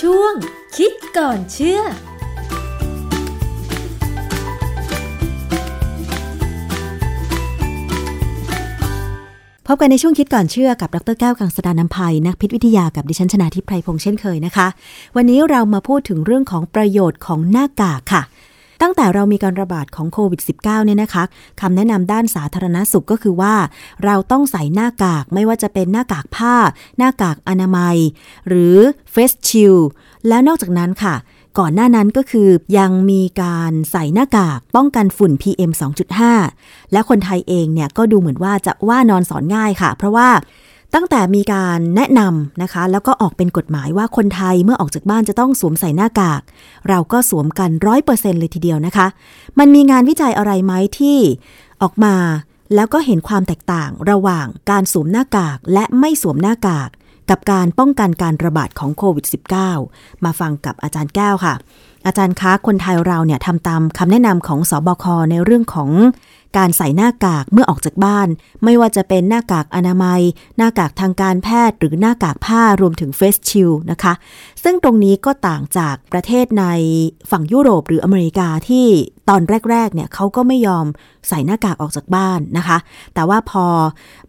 ช่วง คิดก่อนเชื่อพบกันในช่วงคิดก่อนเชื่อกับดรแก้วกังสดานนภัยนักพิษวิทยากับดิฉันชนาทิพไพรพงษ์เช่นเคยนะคะ วันนี้เรามาพูดถึงเรื่องของประโยชน์ของหน้ากากค่ะ ตั้งแต่เรามีการระบาดของโควิด -19 เนี่ยนะคะคำแนะนำด้านสาธารณสุขก็คือว่า เราต้องใส่หน้ากากไม่ว่าจะเป็นหน้ากากผ้า หน้ากากอนามัย หรือเฟสชิลแล้วนอกจากนั้นค่ะ ก่อนหน้านั้นก็คือยังมีการใส่หน้ากากป้องกันฝุ่น PM 2.5 และคนไทยเองเนี่ยก็ดูเหมือนว่าจะว่านอนสอนง่ายค่ะ เพราะว่า ตั้งแต่มีการแนะนำนะคะ แล้วก็ออกเป็นกฎหมายว่าคนไทยเมื่อออกจากบ้านจะต้องสวมใส่หน้ากาก เราก็สวมกันร้อยเปอร์เซ็นเลยทีเดียวนะคะ มันมีงานวิจัยอะไรไหมที่ออกมาแล้วก็เห็นความแตกต่างระหว่างการสวมหน้ากากและไม่สวมหน้ากาก กับการป้องกันการระบาดของโควิด -19 มาฟังกับอาจารย์แก้วค่ะ อาจารย์คะคนไทยเราเนี่ยทำตามคำแนะนำของสอบคในเรื่องของ การใส่หน้ากากเมื่อออกจากบ้าน ไม่ว่าจะเป็นหน้ากากอนามัย หน้ากากทางการแพทย์ หรือหน้ากากผ้ารวมถึงเฟสชิลนะคะ ซึ่งตรงนี้ก็ต่างจากประเทศในฝั่งยุโรปหรืออเมริกาที่ตอนแรกๆเนี่ยเขาก็ไม่ยอมใส่หน้ากากออกจากบ้านนะคะ แต่ว่าพอ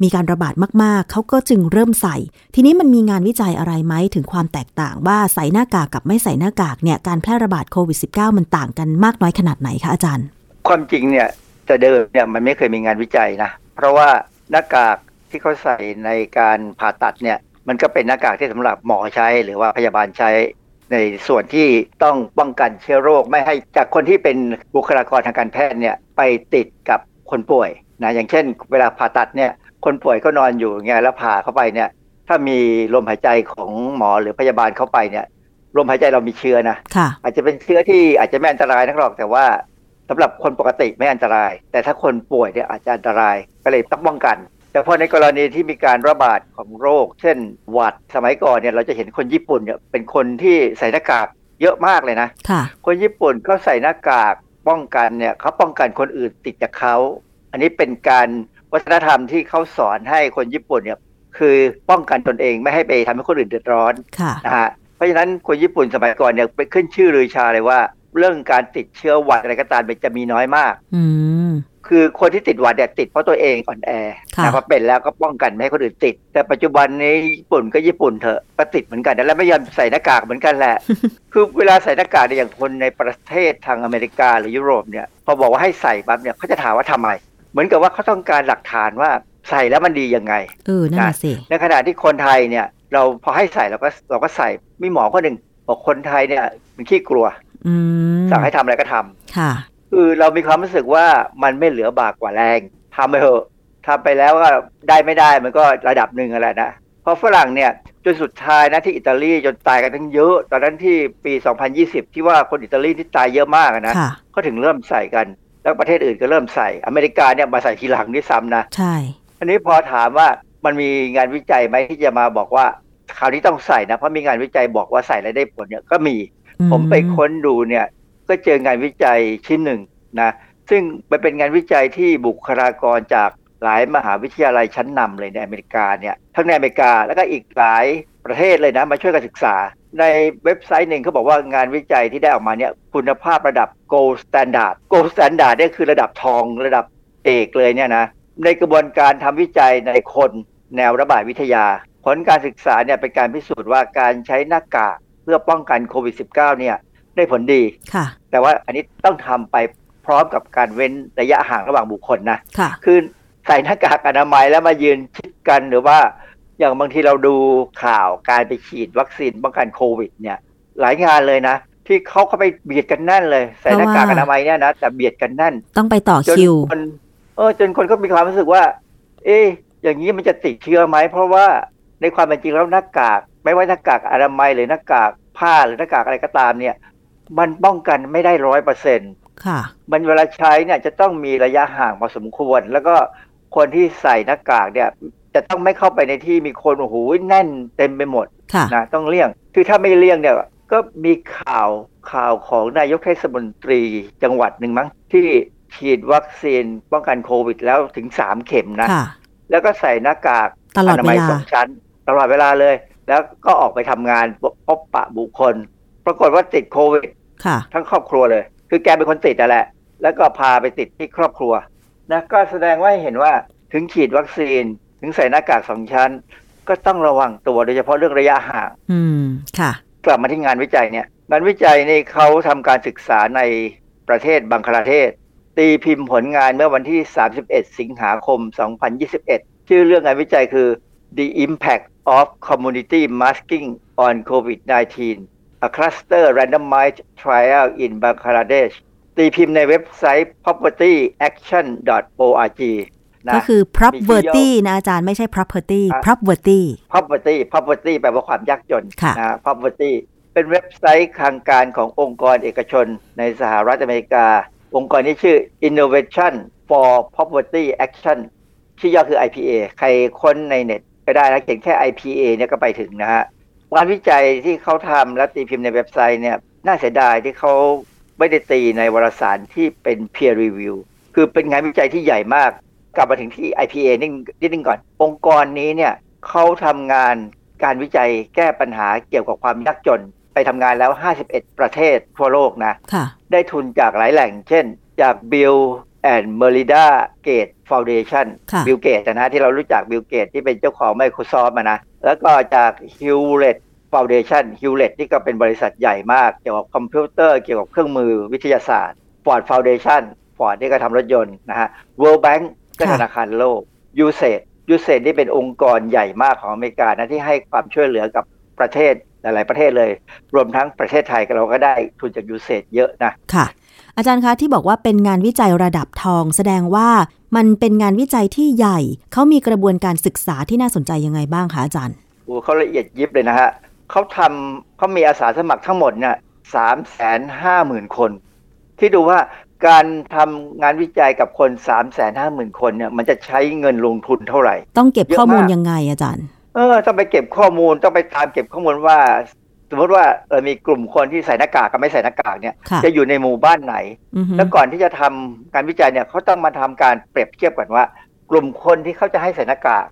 มีการระบาดมากๆ เขาก็จึงเริ่มใส่ ทีนี้มันมีงานวิจัยอะไรไหมถึงความแตกต่างว่าใส่หน้ากากกับไม่ใส่หน้ากากเนี่ยการแพร่ระบาดโควิด -19 มันต่างกันมากน้อยขนาดไหนคะอาจารย์ ความจริงเนี่ย แต่เดิมเนี่ยมันไม่เคยมีงานวิจัยนะ เพราะว่าหน้ากากที่เขาใส่ในการผ่าตัดเนี่ยมันก็เป็นหน้ากากที่สำหรับหมอใช้หรือว่าพยาบาลใช้ในส่วนที่ต้องป้องกันเชื้อโรคไม่ให้จากคนที่เป็นบุคลากรทางการแพทย์เนี่ยไปติดกับคนป่วยนะอย่างเช่น เวลาผ่าตัดเนี่ยคนป่วยก็นอนอยู่เงี้ยแล้วผ่าเข้าไปเนี่ยถ้ามีลมหายใจของหมอหรือพยาบาลเข้าไปเนี่ยลมหายใจเรามีเชื้อนะค่ะอาจจะเป็นเชื้อที่อาจจะไม่อันตรายนักหรอกแต่ว่า สำหรับคนปกติไม่อันตราย แต่ถ้าคนป่วยเนี่ยอาจจะอันตรายก็เลยต้องป้องกัน แต่พอในกรณีที่มีการระบาดของโรค เช่นหวัดสมัยก่อนเนี่ยเราจะเห็นคนญี่ปุ่นเนี่ยเป็นคนที่ใส่หน้ากากเยอะมากเลยนะค่ะคนญี่ปุ่นเขาใส่หน้ากากป้องกันเนี่ยเขาป้องกันคนอื่นติดจากเขา อันนี้เป็นการวัฒนธรรมที่เขาสอนให้คนญี่ปุ่นเนี่ยคือป้องกันตนเองไม่ให้ไปทำให้คนอื่นเดือดร้อนค่ะนะฮะเพราะฉะนั้นคนญี่ปุ่นสมัยก่อนเนี่ยไปขึ้นชื่อลือชาเลยว่า เรื่องการติดเชื้อหวัดอะไรก็ตามมันจะมีน้อยมากอืมคือคนที่ติดหวัดเนี่ยติดเพราะตัวเองอ่อนแอค่ะนะพอเป็นแล้วก็ป้องกันไม่ให้คนอื่นติด แต่ปัจจุบันนี้ญี่ปุ่นก็ญี่ปุ่นเถอะก็ติดเหมือนกันแล้วไม่ยอมใส่หน้ากากเหมือนกันแหละ คือเวลาใส่หน้ากากเนี่ยอย่างคนในประเทศทางอเมริกาหรือยุโรปเนี่ยพอบอกว่าให้ใส่ปั๊บเนี่ยเขาจะถามว่าทำไม เหมือนกับว่าเขาต้องการหลักฐานว่าใส่แล้วมันดียังไงเออนั่นน่ะสิในขณะที่คนไทยเนี่ย เราพอให้ใส่เราก็เราก็ใส่มีหมอคนหนึ่งบอกคนไทยเนี่ยมันขี้กลัวอืม สั่งให้ทำอะไรก็ทำค่ะ คือเรามีความรู้สึกว่ามันไม่เหลือบากกว่าแรงทำไปเถอะทำไปแล้วก็ได้ไม่ได้มันก็ระดับหนึ่งอะไรนะเพราะฝรั่งเนี่ยจนสุดท้ายนะที่อิตาลีจนตายกันทั้งเยอะ ตอนนั้นที่ปี 2020 ที่ว่าคนอิตาลีที่ตายเยอะมากอะนะค่ะก็ถึงเริ่มใส่กัน แล้วประเทศอื่นก็เริ่มใส่อเมริกาเนี่ยมาใส่ทีหลังด้วยซ้ำนะใช่อันนี้พอถามว่ามันมีงานวิจัยไหมที่จะมาบอกว่าคราวนี้ต้องใส่นะเพราะมีงานวิจัยบอกว่าใส่แล้วได้ผลเนี่ยก็มีอื ผมไปค้นดูเนี่ย ก็เจองานวิจัยชิ้นหนึ่งนะซึ่งมันเป็นงานวิจัยที่บุคลากรจากหลายมหาวิทยาลัยชั้นนำเลยในอเมริกาเนี่ยทั้งในอเมริกาแล้วก็อีกหลายประเทศเลยนะมาช่วยกันศึกษา ในเว็บไซต์หนึ่งเขาบอกว่างานวิจัยที่ได้ออกมาเนี่ยคุณภาพระดับ gold standard gold standard เนี่ยคือระดับทองระดับเอกเลยเนี่ยนะในกระบวนการทำวิจัยในคนแนวระบาดวิทยา ผลการศึกษาเนี่ยเป็นการพิสูจน์ว่าการใช้หน้ากาก พื่อป้องกันโควิด -19 เนี่ยได้ผลดีค่ะ แต่ว่าอันนี้ต้องทำไปพร้อมกับการเว้นระยะห่างระหว่างบุคคลนะค่ะคือใส่หน้ากากอนามัยแล้วมายืนชิดกันหรือว่า อย่างบางทีเราดูข่าวการไปฉีดวัคซีนป้องกันโควิด เนี่ย หลายงานเลยนะ ที่เขาเข้าไปเบียดกันแน่นเลย ใส่หน้ากากอนามัยเนี่ยนะแต่เบียดกันแน่น ต้องไปต่อจนคิวคนเออจนคนก็มีความรู้สึกว่า เอ๊ะอย่างนี้มันจะติดเชื้อไหมเพราะว่าในความเป็นจริงแล้วหน้ากาก ไม่ว่าหน้ากากอนามัยหรือหน้ากาก ผ้าหรือหน้ากากอะไรก็ตามเนี่ย มันป้องกันไม่ได้ร้อยเปอร์เซ็นต์ค่ะ มันเวลาใช้เนี่ยจะต้องมีระยะห่างพอสมควร แล้วก็คนที่ใส่หน้ากากเนี่ย จะต้องไม่เข้าไปในที่มีคนโอ้โหแน่นเต็มไปหมดค่ะนะต้องเลี่ยง คือถ้าไม่เลี่ยงเนี่ยก็มีข่าวข่าวของนายกเทศมนตรีจังหวัดหนึ่งมั้งที่ฉีดวัคซีนป้องกันโควิดแล้วถึงสามเข็มนะค่ะแล้วก็ใส่หน้ากากตลอดนาเวมัยลาสองชั้น ตลอดเวลาเลย แล้วก็ออกไปทำงานพบปะบุคคล ปรากฏว่าติดโควิดค่ะทั้งครอบครัวเลย คือแกเป็นคนติดนั่นแหละ แล้วก็พาไปติดที่ครอบครัวนะก็แสดงว่าให้เห็นว่าถึงฉีดวัคซีน ถึงใส่หน้ากากสองชั้น ก็ต้องระวังตัวโดยเฉพาะเรื่องระยะห่าง อืมค่ะ กลับมาที่งานวิจัยเนี่ยงานวิจัยนี่เขาทำการศึกษาในประเทศบังคลาเทศ ตีพิมพ์ผลงานเมื่อวันที่ 31 สิงหาคม 2021 ชื่อเรื่องงานวิจัยคือ The Impact of Community Masking on COVID-19 A Cluster Randomized Trial in Bangladesh ตีพิมพ์ในเว็บไซต์ propertyaction.org นะก็คือมีที่ property ย่อนะอาจารย์ไม่ใช่ property อะ property property property แปลว่าความยากจนค่ะนะ property เป็นเว็บไซต์ทางการขององค์กรเอกชนในสหรัฐอเมริกา องค์กรนี้ชื่อ Innovation for Poverty Action ชื่อย่อคือ IPA ใครค้นในเน็ตก็ ได้นะเขียนแค่ IPA เนี่ยก็ไปถึงนะฮะงานวิจัยที่เขาทำและตีพิมพ์ในเว็บไซต์เนี่ยน่าเสียดายที่เขาไม่ได้ตีในวารสารที่เป็น peer review คือเป็นงานวิจัยที่ใหญ่มาก กลับมาถึงที่ IPA นิดนิดนึงก่อน องค์กรนี้เนี่ยเขาทำงานการวิจัยแก้ปัญหาเกี่ยวกับความยากจน ไปทำงานแล้ว 51 ประเทศทั่วโลกนะค่ะได้ทุนจากหลายแหล่ง เช่น จาก Bill and Melinda Gates Foundation ค่ะบิลเกตนะฮะที่เรารู้จักบิลเกตที่เป็นเจ้าของ Microsoft อะนะ แล้วก็จาก Hewlett Foundation Hewlett ที่ก็เป็นบริษัทใหญ่มาก เกี่ยวกับคอมพิวเตอร์เกี่ยวกับเครื่องมือวิทยาศาสตร์ Ford Foundation Ford ที่ก็ทำรถยนต์นะฮะ World Bank ก็ค่ะธนาคารโลก USAID USAID นี่เป็นองค์กรใหญ่มากของอเมริกานะที่ให้ความช่วยเหลือกับประเทศหลาย ๆ ประเทศเลย รวมทั้งประเทศไทยเราก็ได้ทุนจาก USAID เยอะนะค่ะ อาจารย์คะที่บอกว่าเป็นงานวิจัยระดับทอง แสดงว่ามันเป็นงานวิจัยที่ใหญ่ เขามีกระบวนการศึกษาที่น่าสนใจยังไงบ้างคะอาจารย์โอ้เขาละเอียดยิบเลยนะฮะเขาทำเขามีอาสาสมัครทั้งหมดเนี่ยสามแสนห้าหมื่นคน ที่ดูว่าการทำงานวิจัยกับคนสามแสนห้าหมื่นคนเนี่ยมันจะใช้เงินลงทุนเท่าไหร่ ต้องเก็บเยอะข้อมูลมากยังไงอาจารย์ เออ ต้องไปเก็บข้อมูลต้องไปตามเก็บข้อมูลว่า สมมติว่าเออมีกลุ่มคนที่ใส่หน้ากากกับไม่ใส่หน้ากากเนี่ยค่ะจะอยู่ในหมู่บ้านไหนอือฮึแล้วก่อนที่จะทำการวิจัยเนี่ยเขาต้องมาทำการเปรียบเทียบกันว่า กลุ่มคนที่เขาจะให้ใส่หน้ากาก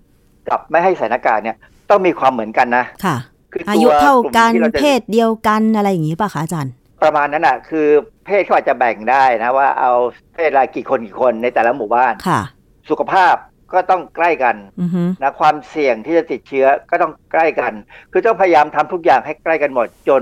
กับไม่ให้ใส่หน้ากากเนี่ยต้องมีความเหมือนกันนะค่ะคืออาอายุเท่ากันที่เราจะเพศเดียวกันอะไรอย่างนี้ป่ะคะอาจารย์ ประมาณนั้นอะ คือเพศเขาอาจจะแบ่งได้นะว่าเอาเพศรายกี่คนกี่คนในแต่ละหมู่บ้านค่ะ สุขภาพ ก็ต้องใกล้กันอือฮึนะความเสี่ยงที่จะติดเชื้อก็ต้องใกล้กัน คือต้องพยายามทำทุกอย่างให้ใกล้กันหมดจน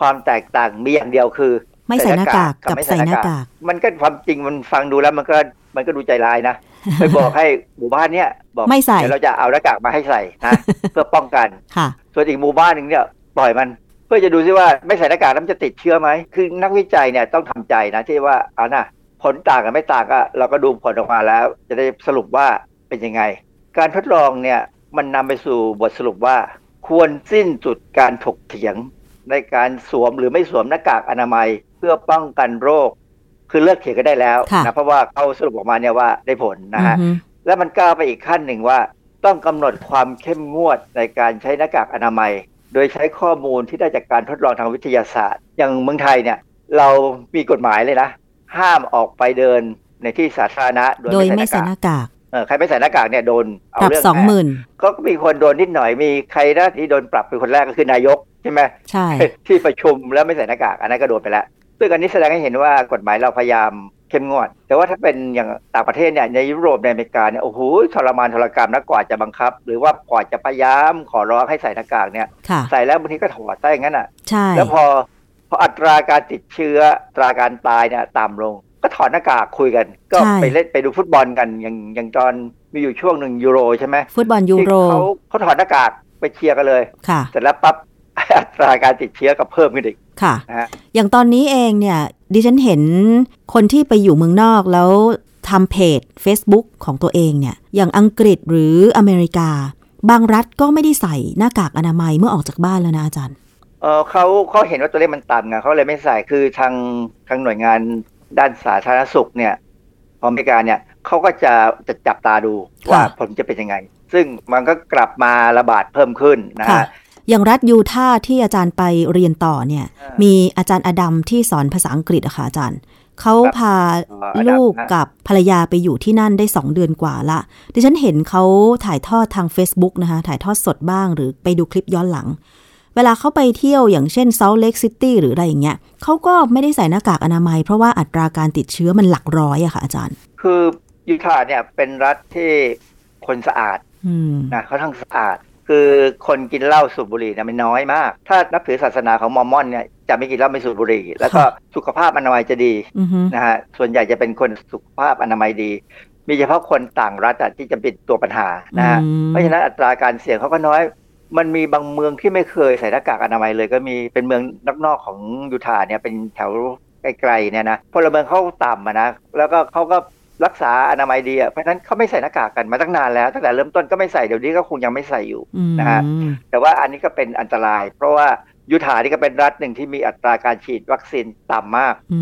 ความแตกต่างมีอย่างเดียวคือ ไม่ใส่หน้ากากกับไม่ใส่หน้ากากมันก็ความจริงมันฟังดูแล้วมันก็มันก็ดูใจร้ายนะไปบอกให้หมู่บ้านเนี้ยบอกไม่ใส่เดี๋ยวเราจะเอาหน้ากากมาให้ใส่นะเพื่อป้องกันค่ะส่วนอีกหมู่บ้านหนึ่งเนี่ยปล่อยมันเพื่อจะดูซิว่าไม่ใส่หน้ากากแล้วมันจะติดเชื้อไหมคือนักวิจัยเนี่ยต้องทำใจนะที่ว่าเอานะผลต่างกันไม่ต่างก็เราก็ดูผลออกมาแล้ว จะได้สรุปว่า เป็นยังไง การทดลองเนี่ยมันนำไปสู่บทสรุปว่า ควรสิ้นสุดการถกเถียงในการสวมหรือไม่สวมหน้ากากอนามัยเพื่อป้องกันโรค คือเลิกเถียงกันได้แล้วค่ะนะเพราะว่าเขาสรุปออกมาเนี่ยว่าได้ผลนะฮะอือฮึแล้วมันก้าวไปอีกขั้นหนึ่งว่า ต้องกำหนดความเข้มงวดในการใช้หน้ากากอนามัย โดยใช้ข้อมูลที่ได้จากการทดลองทางวิทยาศาสตร์ อย่างเมืองไทยเนี่ยเรามีกฎหมายเลยนะ ห้ามออกไปเดินในที่สาธารณะ โดยโดยไม่ไม่ใส่ใส่หหน้ากากน้ากากเออ ใครไม่ใส่หน้ากากเนี่ยโดนเอาปรับเรื่องสองหแน่มื่นก็มีคนโดนนิดหน่อยมีใครนะที่โดนปรับเป็นคนแรกก็คือนายกใช่ไหมใช่ที่ประชุมแล้วไม่ใส่หน้ากากอันนั้นก็โดนไปแล้วซึ่งอันนี้แสดงให้เห็นว่ากฎหมายเราพยายามเข้มงวด แต่ว่าถ้าเป็นอย่างต่างประเทศเนี่ยในยุโรปในอเมริกาเนี่ยโอ้โหทรมานทรกรรมนะกว่าจะบังคับ หรือว่ากว่าจะพยายามขอร้องให้ใส่หน้ากากเนี่ยค่ะใส่แล้วบางทีก็ถอดได้อย่างนั้นอะใช่แล้วพอพออัตราการติดเชื้ออัตราการตายเนี่ยต่ำลง ก็ถอดหน้ากากคุยกัน ก็ไปเล่นไปดูฟุตบอลกันอย่างอย่างตอนมีอยู่ช่วงหนึ่งยูโรใช่ไหมฟุตบอลยูที่โรเขาเขาถอดหน้ากากไปเชียร์กันเลยค่ะเสร็จแล้วปั๊บอัตราการติดเชื้อก็เพิ่มขึ้นอีกค่ะนะฮะอย่างตอนนี้เองเนี่ยดิฉันเห็นคนที่ไปอยู่เมืองนอกแล้วทำเพจ Facebook ของตัวเองเนี่ยอย่างอังกฤษหรืออเมริกา บางรัฐก็ไม่ได้ใส่หน้ากากอนามัยเมื่อออกจากบ้านแล้วนะอาจารย์เออเขาเขาเห็นว่าตัวเลขมันต่ำไงเขาเลยไม่ใส่คือทางทางหน่วยงาน ด้านสาธารณสุขเนี่ยของอเมริกาเนี่ยเขาก็จะจะจับตาดูค่ะว่าผลจะเป็นยังไง ซึ่งมันก็กลับมาระบาดเพิ่มขึ้นนะค่ะฮะอย่างรัฐยูทาห์ที่อาจารย์ไปเรียนต่อเนี่ยอ่ามีมีอาจารย์อดัมที่สอนภาษาอังกฤษอะค่ะอาจารย์เขาพาเอ่ออดัมลูกนะกับภรรยาไปอยู่ที่นั่นได้สองเดือนกว่าละ ดิฉันเห็นเขาถ่ายทอดทาง Facebook นะคะ ถ่ายทอดสดบ้างหรือไปดูคลิปย้อนหลัง เวลาเขาไปเที่ยวอย่างเช่น Salt Lake City หรืออะไรอย่างเงี้ยเขาก็ไม่ได้ใส่หน้ากากอนามัย เพราะว่าอัตราการติดเชื้อมันหลักร้อยอะค่ะอาจารย์ คือยูทาห์เนี่ยเป็นรัฐที่คนสะอาดอืมนะเขาทั้งสะอาด คือคนกินเหล้าสูบบุหรี่เนี่ยมันน้อยมาก ถ้านับถือศาสนาของมอร์มอนเนี่ยจะไม่กินเหล้าไม่สูบบุหรี่ แล้วก็ค่ะสุขภาพอนามัยจะดีอือฮึนะฮะส่วนใหญ่จะเป็นคนสุขภาพอนามัยดี มีเฉพาะคนต่างรัฐอะที่จะเป็นตัวปัญหานะฮะอืมเพราะฉะนั้นอัตราการเสี่ยงเขาก็น้อย มันมีบางเมืองที่ไม่เคยใส่หน้ากากอนามัยเลยก็มีเป็นเมืองนอกๆของยูทาห์เนี่ยเป็นแถวไกลๆเนี่ยนะพลเมืองเขาต่ำอะนะแล้วก็เขาก็รักษาอนามัยดีอะเพราะฉะนั้นเขาไม่ใส่หน้ากากกันมาตั้งนานแล้วตั้งแต่เริ่มต้นก็ไม่ใส่เดี๋ยวนี้ก็คงยังไม่ใส่อยู่อืมนะฮะแต่ว่าอันนี้ก็เป็นอันตราย เพราะว่ายูทาห์นี่ก็เป็นรัฐหนึ่งที่มีอัตราการฉีดวัคซีนต่ำมากอื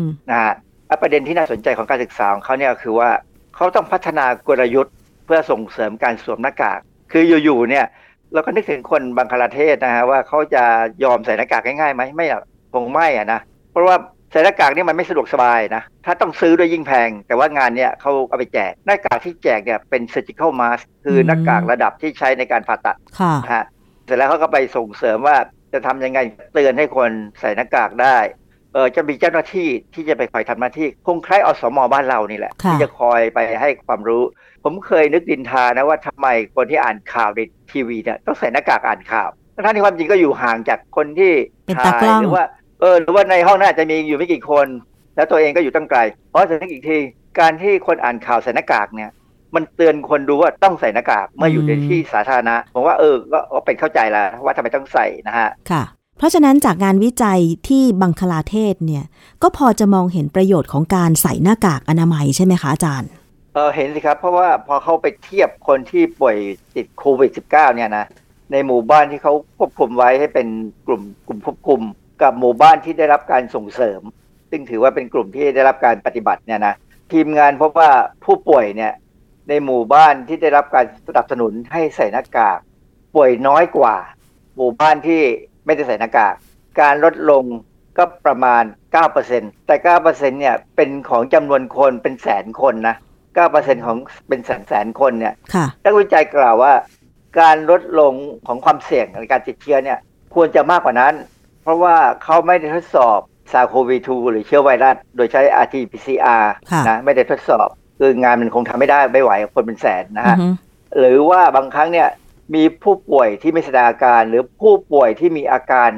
มนะฮะและประเด็นที่น่าสนใจของการศึกษาของเขาเนี่ยคือว่าเขาต้องพัฒนากลยุทธ์เพื่อส่งเสริมการสวมหน้ากาก คืออยู่ๆเนี่ย เราก็นึกถึงคนบังคลาเทศนะฮะว่าเขาจะยอมใส่หน้ากากง่ายๆไหมไม่หรอกคงไม่อะนะเพราะว่าใส่หน้ากากเนี่ยมันไม่สะดวกสบายนะ ถ้าต้องซื้อด้วยยิ่งแพง แต่ว่างานเนี่ยเขาเอาไปแจก หน้ากากที่แจกเนี่ยเป็น surgical mask คือหน้ากากระดับที่ใช้ในการผ่าตัดค่ะนะฮะเสร็จแล้วเขาก็ไปส่งเสริมว่าจะทำยังไงเตือนให้คนใส่หน้ากากได้ เออจะมีเจ้าหน้าที่ที่จะไปคอยทำหน้าที่คงคล้ายอสมบ้านเรานี่แหละค่ะที่จะคอยไปให้ความรู้ ผมเคยนึกดินทานะว่าทำไมคนที่อ่านข่าวในทีวีเนี่ยต้องใส่หน้ากากอ่านข่าวทั้งที่ความจริงก็อยู่ห่างจากคนที่เป็นตากล้องหรือว่าเออหรือว่าในห้องน่าจะมีอยู่ไม่กี่คน แล้วตัวเองก็อยู่ตั้งไกล เพราะฉะนั้นอีกทีการที่คนอ่านข่าวใส่หน้ากากเนี่ย มันเตือนคนดูว่าต้องใส่หน้ากากเมื่ออยู่ในที่สาธารณะผมว่าเออก็ก็เป็นเข้าใจแล้วว่าทำไมต้องใส่นะฮะค่ะ เพราะฉะนั้นจากงานวิจัยที่บังคลาเทศเนี่ยก็พอจะมองเห็นประโยชน์ของการใส่หน้ากากอนามัยใช่ไหมคะอาจารย์เออเห็นสิครับ เพราะว่าพอเขาไปเทียบคนที่ป่วยติดโควิด -19 เนี่ยนะในหมู่บ้านที่เขาควบคุมไว้ให้เป็นกลุ่มกลุ่มควบคุม กับหมู่บ้านที่ได้รับการส่งเสริม ซึ่งถือว่าเป็นกลุ่มที่ได้รับการปฏิบัติเนี่ยนะทีมงานพบว่าผู้ป่วยเนี่ยในหมู่บ้านที่ได้รับการสนับสนุนให้ใส่หน้ากาก ป่วยน้อยกว่า หมู่บ้านที่ ไม่ได้ใส่หน้ากากการลดลงก็ประมาณ 9%แต่ 9%เนี่ยเป็นของจำนวนคนเป็นแสนคนนะ 9%ของเป็นแสนแสนคนเนี่ยค่ะนักวิจัยกล่าวว่า การลดลงของความเสี่ยงในการติดเชื้อเนี่ยควรจะมากกว่านั้น เพราะว่าเขาไม่ได้ทดสอบซาโควี2หรือเชื้อไวรัส โดยใช้ RT-PCR ค่ะนะไม่ได้ทดสอบ คืองานมันคงทำไม่ได้ไม่ไหวกับคนเป็นแสนนะอืฮะอฮึหรือว่าบางครั้งเนี่ย มีผู้ป่วยที่ไม่แสดงอาการ หรือผู้ป่วยที่มีอาการ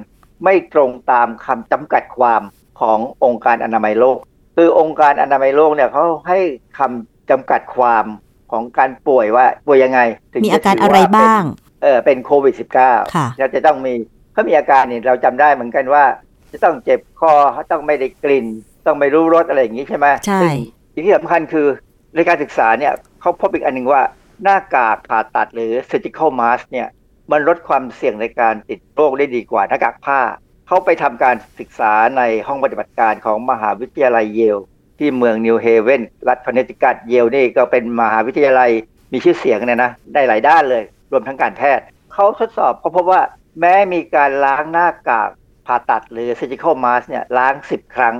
ไม่ตรงตามคำจำกัดความขององค์การอนามัยโลก คือองค์การอนามัยโลกเนี่ยเขาให้คำจำกัดความของการป่วยว่าป่วยยังไงถึงมีจอาการถือะไรว่เป็นบ้างเออเป็นโควิด -19 ค่ะแล้วจะต้องมีเขามีอาการเนี่ยเราจำได้เหมือนกันว่า จะต้องเจ็บคอต้องไม่ได้กลิ่น ต้องไม่รู้รสอะไรอย่างนี้ใช่ไหมใช่ซึ่งสิ่งที่สำคัญคือในการศึกษาเนี่ยเขาพบอีกอันหนึ่งว่า หน้ากากผ่าตัดหรือ surgical mask เนี่ยมันลดความเสี่ยงในการติดโรคได้ดีกว่าหน้ากากผ้า เขาไปทำการศึกษาในห้องปฏิบัติการของมหาวิทยาลัยเยลที่เมืองนิวเฮเวนรัฐคอนเนติคัตเยลนี่ก็เป็นมหาวิทยาลัยมีชื่อเสียงเนี่ยนะได้หลายด้านเลย รวมทั้งการแพทย์ เขาทดสอบเขาพบว่าแม้มีการล้างหน้ากากผ่าตัดหรือ surgical mask เนี่ยล้าง 10 ครั้ง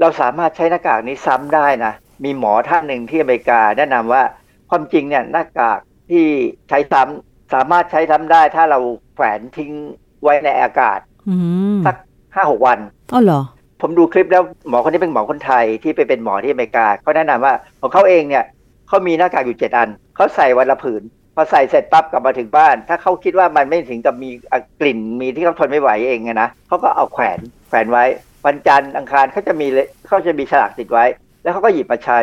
เราสามารถใช้หน้ากากนี้ซ้ำได้นะ มีหมอท่านหนึ่งที่อเมริกาแนะนำว่า ความจริงเนี่ยหน้ากากที่ใช้ซ้ำสามารถใช้ซ้ำได้ถ้าเราแขวนทิ้งไว้ในอากาศอืมสักห้าหกวันอ๋อเหรอ ผมดูคลิปแล้วหมอคนนี้เป็นหมอคนไทยที่ไปเป็นหมอที่อเมริกาเขาแนะนำว่าของเขาเองเนี่ยเขามีหน้ากากอยู่เจ็ดอันเขาใส่วันละผืนพอใส่เสร็จปั๊บกลับมาถึงบ้าน ถ้าเขาคิดว่ามันไม่ถึงกับมีกลิ่นมีที่เขาทนไม่ไหวเองอะนะเขาก็เอาแขวนแขวนไว้วันจันทร์อังคารเขาจะมีเลยเขาจะมีฉลากติดไว้ แล้วเขาก็หยิบมาใช้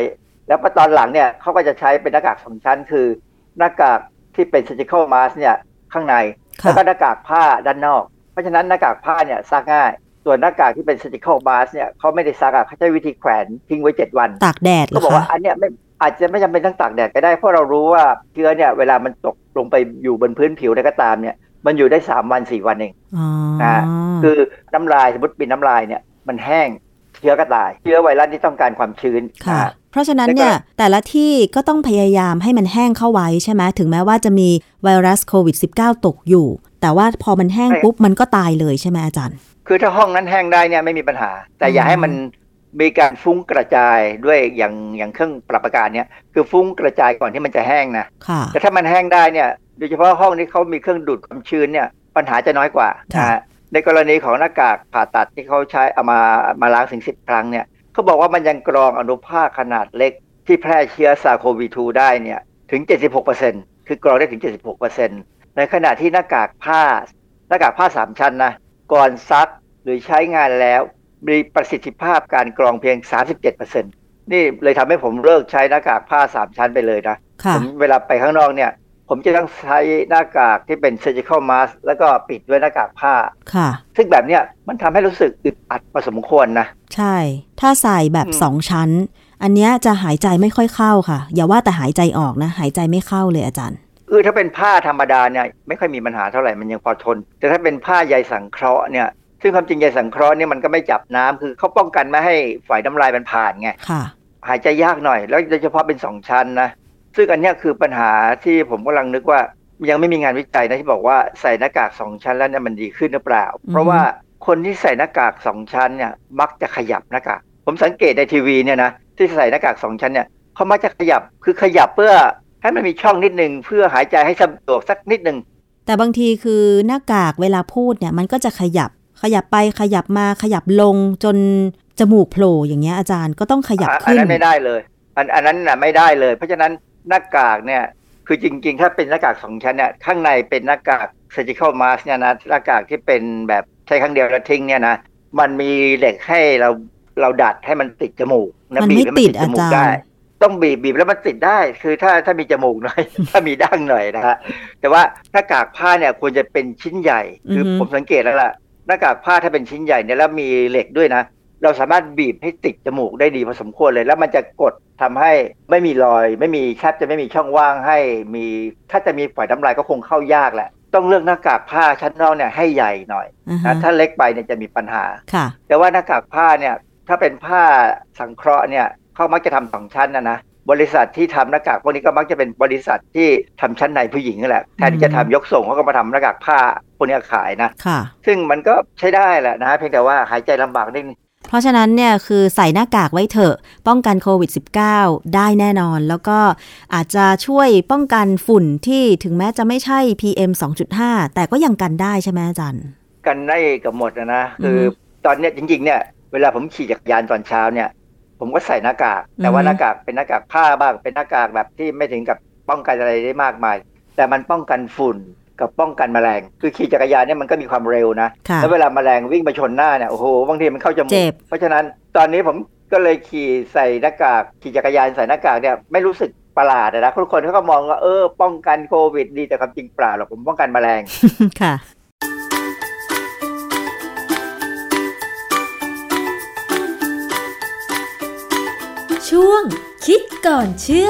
แล้วพอตอนหลังเนี่ยเขาก็จะใช้เป็นหน้ากากสองชั้น คือหน้ากากที่เป็น surgical mask เนี่ยข้างในค่ะแล้วก็หน้ากากผ้าด้านนอก เพราะฉะนั้นหน้ากากผ้าเนี่ยซักง่าย ส่วนหน้ากากที่เป็น surgical mask เนี่ยเขาไม่ได้ซักอะเขาใช้วิธีแขวนทิ้งไว้7วัน ตากแดดเหรก็อบอกคะว่าอันเนี้ยไม่อาจจะไม่จำเป็นต้องตากแดดก็ได้ เพราะเรารู้ว่าเชื้อเนี่ยเวลามันตกลงไปอยู่บนพื้นผิวอะไรก็ตามเนี่ยมันอยู่ได้3วัน4วันเองอ๋อนะคือน้ำลายสมมติเป็นน้ำลายเนี่ยมันแห้งเชื้อก็ตาย เชื้อไวรัสที่ต้องการความชื้นค่ะนะ เพราะฉะนั้นแล้วก็เนี่ยแต่ละที่ก็ต้องพยายามให้มันแห้งเข้าไว้ใช่ไหมถึงแม้ว่าจะมีไวรัสโควิด -19 ตกอยู่ แต่ว่าพอมันแห้งปุ๊บมันก็ตายเลยใช่ไหมอาจารย์ คือถ้าห้องนั้นแห้งได้เนี่ยไม่มีปัญหา แต่อย่าอืมให้มันมีการฟุ้งกระจายด้วยอย่างอย่างเครื่องปรับอากาศเนี่ยคือฟุ้งกระจายก่อนที่มันจะแห้งนะค่ะแต่ถ้ามันแห้งได้เนี่ยโดยเฉพาะห้องที่เขามีเครื่องดูดความชื้นเนี่ยปัญหาจะน้อยกว่าค่ะนะฮะในกรณีของหน้ากากผ่าตัดที่เขาใช้เอามามาล้างถึงสิบครั้งเนี่ย เขาบอกว่ามันยังกรองอนุภาคขนาดเล็ก ที่แพร่เชื้อซาโควี2ได้เนี่ยถึง 76%คือกรองได้ถึง 76%ในขณะที่หน้ากากผ้า หน้ากากผ้าสามชั้นนะก่อนซักหรือใช้งานแล้ว มีประสิทธิภาพการกรองเพียง 37%นี่เลยทำให้ผมเลิกใช้หน้ากากผ้าสามชั้นไปเลยนะค่ะผมเวลาไปข้างนอกเนี่ย ผมจะต้องใช้หน้ากากที่เป็น surgical mask แล้วก็ปิดด้วยหน้ากากผ้า ค่ะ ซึ่งแบบเนี้ยมันทำให้รู้สึกอึดอัดพอสมควรนะ ใช่ ถ้าใส่แบบอืมสองชั้น อันเนี้ยจะหายใจไม่ค่อยเข้าค่ะ อย่าว่าแต่หายใจออกนะ หายใจไม่เข้าเลยอาจารย์เออถ้าเป็นผ้าธรรมดาเนี่ยไม่ค่อยมีปัญหาเท่าไหร่มันยังพอทน แต่ถ้าเป็นผ้าใยสังเคราะห์เนี่ยซึ่งความจริงใยสังเคราะห์เนี่ยมันก็ไม่จับน้ำคือเขาป้องกันไม่ให้ฝอยน้ำลายมันผ่านไงค่ะหายใจยากหน่อย แล้วโดยเฉพาะเป็นสองชั้นนะ ซึ่งอันเนี้ยคือปัญหาที่ผมกำลังนึกว่ายังไม่มีงานวิจัยนะที่บอกว่าใส่หน้ากากสองชั้นแล้วเนี่ยมันดีขึ้นหรือเปล่า เพราะว่าคนที่ใส่หน้ากากสองชั้นเนี่ยมักจะขยับหน้ากากผมสังเกตในทีวีเนี่ยนะที่ใส่หน้ากากสองชั้นเนี่ยเขามักจะขยับคือขยับเพื่อให้มันมีช่องนิดนึงเพื่อหายใจให้สะดวกสักนิดนึงแต่บางทีคือหน้ากากเวลาพูดเนี่ยมันก็จะขยับขยับไปขยับมาขยับลงจนจมูกโผล่อย่างเงี้ยอาจารย์ก็ต้องขยับอะอันขึ้นนั้นไม่ได้เลย อันอันนั้นน่ะไม่ได้เลย เพราะฉะนั้น หน้ากากเนี่ยคือจริงๆ ถ้าเป็นหน้ากากสองชั้นเนี่ยข้างในเป็นหน้ากาก surgical mask เนี่ยนะหน้ากากที่เป็นแบบใช้ครั้งเดียวแล้วทิ้งเนี่ยนะมันมีเหล็กให้เราเราดัดให้มันติดจมูกนะมันบีไม่บแล้วติดจมูกอาจารย์ได้ ต้องบีบบีบแล้วมันติดได้ คือถ้าถ้ามีจมูกหน่อย ถ้ามีดั้งหน่อยนะฮะแต่ว่าหน้ากากผ้าเนี่ยควรจะเป็นชิ้นใหญ่ คือออฮึผมสังเกตแล้วล่ะหน้ากากผ้าถ้าเป็นชิ้นใหญ่เนี่ยแล้วมีเหล็กด้วยนะ เราสามารถบีบให้ติดจมูกได้ดีพอสมควรเลย แล้วมันจะกดทำให้ไม่มีรอย ไม่มีแทบจะไม่มีช่องว่างให้มี ถ้าจะมีฝอยน้ำลายก็คงเข้ายากแหละ ต้องเลือกหน้ากากผ้าชั้นนอกเนี่ยให้ใหญ่หน่อยอ่านะฮะถ้าเล็กไปเนี่ยจะมีปัญหาค่ะแต่ว่าหน้ากากผ้าเนี่ยถ้าเป็นผ้าสังเคราะห์เนี่ยเขามักจะทำสองชั้นนะนะบริษัทที่ทำหน้ากากพวกนี้ก็มักจะเป็นบริษัทที่ทำชั้นในผู้หญิงนั่นแหละแทนที่จะทำยกส่งเขาก็มาทำหน้ากากผ้าพวกนี้ขายนะค่ะซึ่งมันก็ใช้ได้แหละนะเพียงแต่ว่าหายใจลำบากนิดนึง เพราะฉะนั้นเนี่ยคือใส่หน้ากากไว้เถอะ ป้องกันโควิด -19 ได้แน่นอน แล้วก็อาจจะช่วยป้องกันฝุ่นที่ถึงแม้จะไม่ใช่ PM 2.5 แต่ก็ยังกันได้ใช่ไหมอาจารย์ กันได้กับหมดนะนะคืออฮึตอนเนี้ยจริงๆเนี่ยเวลาผมขี่จักรยานตอนเช้าเนี่ย ผมก็ใส่หน้ากาก แต่ว่าอือฮึหน้ากากเป็นหน้ากากผ้าบ้างเป็นหน้ากากแบบที่ไม่ถึงกับป้องกันอะไรได้มากมาย แต่มันป้องกันฝุ่น กับป้องกันแมลง คือขี่จักรยานเนี่ยมันก็มีความเร็วนะค่ะแล้วเวลาแมลงวิ่งมาชนหน้าเนี่ยโอ้โหบางทีมันเข้าจมูเจ็กบเพราะฉะนั้นตอนนี้ผมก็เลยขี่ใส่หน้ากากขี่จักรยานใส่หน้ากากเนี่ยไม่รู้สึกประหลาดอะนะทุกคนเขาก็มองว่าเออป้องกันโควิดดีแต่ความจริงเปล่าหรอกผมป้องกันแมลงค่ะช่วงคิดก่อนเชื่อ